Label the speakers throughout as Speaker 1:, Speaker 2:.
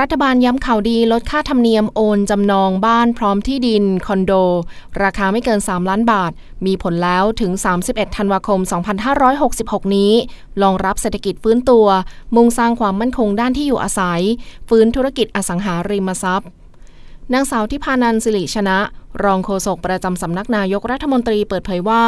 Speaker 1: รัฐบาลย้ำข่าวดีลดค่าธรรมเนียมโอนจำนองบ้านพร้อมที่ดิน คอนโด ราคาไม่เกิน 3 ล้านบาท มีผลแล้วถึง 31 ธันวาคม 2566 นี้รองรับเศรษฐกิจฟื้นตัว มุ่งสร้างความมั่นคงด้านที่อยู่อาศัย ฟื้นธุรกิจอสังหาริมทรัพย์นางสาวทิพานันสิริชนะ รองโฆษกประจำสำนักนายกรัฐมนตรีเปิดเผยว่า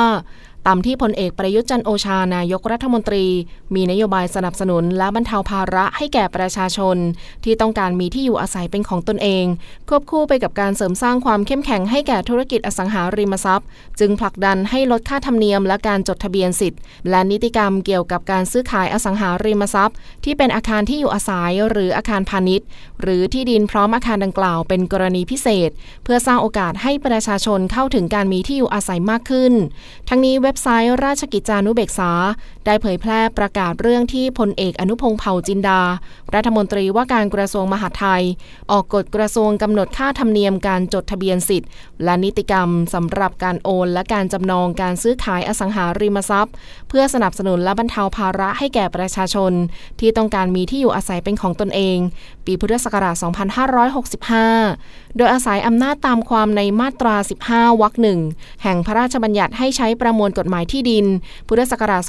Speaker 1: ตามที่พลเอกประยุทธ์จันโอชานายกรัฐมนตรี มีนโยบายสนับสนุนและบรรเทาภาระให้แก่ประชาชน ที่ต้องการมีที่อยู่อาศัยเป็นของตนเอง ควบคู่ไปกับการเสริมสร้างความเข้มแข็งให้แก่ธุรกิจอสังหาริมทรัพย์ จึงผลักดันให้ลดค่าธรรมเนียมและการจดทะเบียนสิทธิ์ และนิติกรรมเกี่ยวกับการซื้อขายอสังหาริมทรัพย์ ที่เป็นอาคารที่อยู่อาศัยหรืออาคารพาณิชย์ หรือที่ดินพร้อมอาคารดังกล่าวเป็นกรณีพิเศษ เพื่อสร้างโอกาสให้ประชาชนเข้าถึงการมีที่อยู่อาศัยมากขึ้น ทั้งนี้เว็บไซต์ราชกิจจานุเบกษา ได้เผยแพร่ประกาศเรื่องที่พลเอกอนุพงษ์เผ่าจินดา รัฐมนตรีว่าการกระทรวงมหาดไทย ออกกฎกระทรวงกำหนดค่าธรรมเนียมการจดทะเบียนสิทธิ์ และนิติกรรมสำหรับการโอน และการจำนองการซื้อขายอสังหาริมทรัพย์ เพื่อสนับสนุนและบรรเทาภาระให้แก่ประชาชน ที่ต้องการมีที่อยู่อาศัยเป็นของตนเอง ปีพุทธศักราช 2565 โดยอาศัยอำนาจตามความในมาตรา 15 วรรคหนึ่งแห่งพระราชบัญญัติให้ใช้ประมวลกฎหมายที่ดิน พุทธศักราช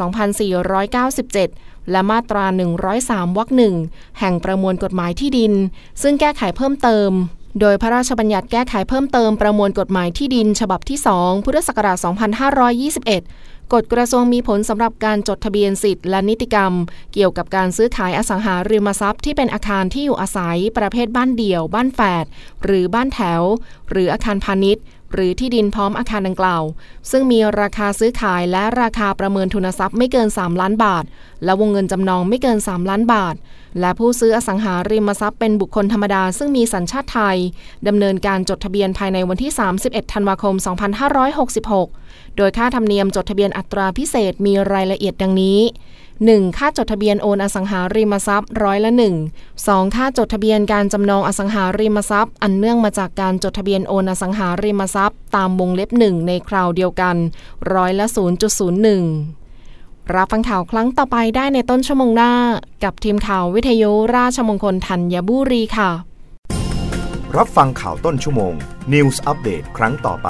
Speaker 1: 2497 และมาตรา 103 วรรคหนึ่งแห่งประมวลกฎหมายที่ดิน ซึ่งแก้ไขเพิ่มเติมโดยพระราชบัญญัติแก้ไขเพิ่มเติมประมวลกฎหมายที่ดิน ฉบับที่ 2 พุทธศักราช 2521 กฎกระทรวงมีผลสำหรับการจดทะเบียนสิทธิ์และนิติกรรม เกี่ยวกับการซื้อขายอสังหาริมทรัพย์ที่เป็นอาคารที่อยู่อาศัย ประเภทบ้านเดี่ยว บ้านแฝดหรือบ้านแถว หรืออาคารพาณิชย์ หรือที่ดินพร้อมอาคารดังกล่าว ซึ่งมีราคาซื้อขายและราคาประเมินทุนทรัพย์ไม่เกิน 3 ล้านบาท และวงเงินจำนองไม่เกิน 3 ล้านบาท และผู้ซื้ออสังหาริมทรัพย์เป็นบุคคลธรรมดา ซึ่งมีสัญชาติไทยดำเนินการจดทะเบียนภายในวันที่ 31 ธันวาคม 2566 โดยค่าธรรมเนียมจดทะเบียนอัตราพิเศษมีรายละเอียดดังนี้ 1. ค่าจดทะเบียนโอนอสังหาริมทรัพย์ร้อยละ 1 2. ค่าจดทะเบียนการจำนองอสังหาริมทรัพย์ อันเนื่องมาจากการจดทะเบียนโอนอสังหาริมทรัพย์ ตามวงเล็บหนึ่งในคราวเดียวกันร้อยละ 0.01 รับฟังข่าวครั้งต่อไปได้ในต้นชั่วโมงหน้า กับทีมข่าววิทยุราชมงคลธัญบุรีค่ะ
Speaker 2: รับฟังข่าวต้นชั่วโมง News Update ครั้งต่อไป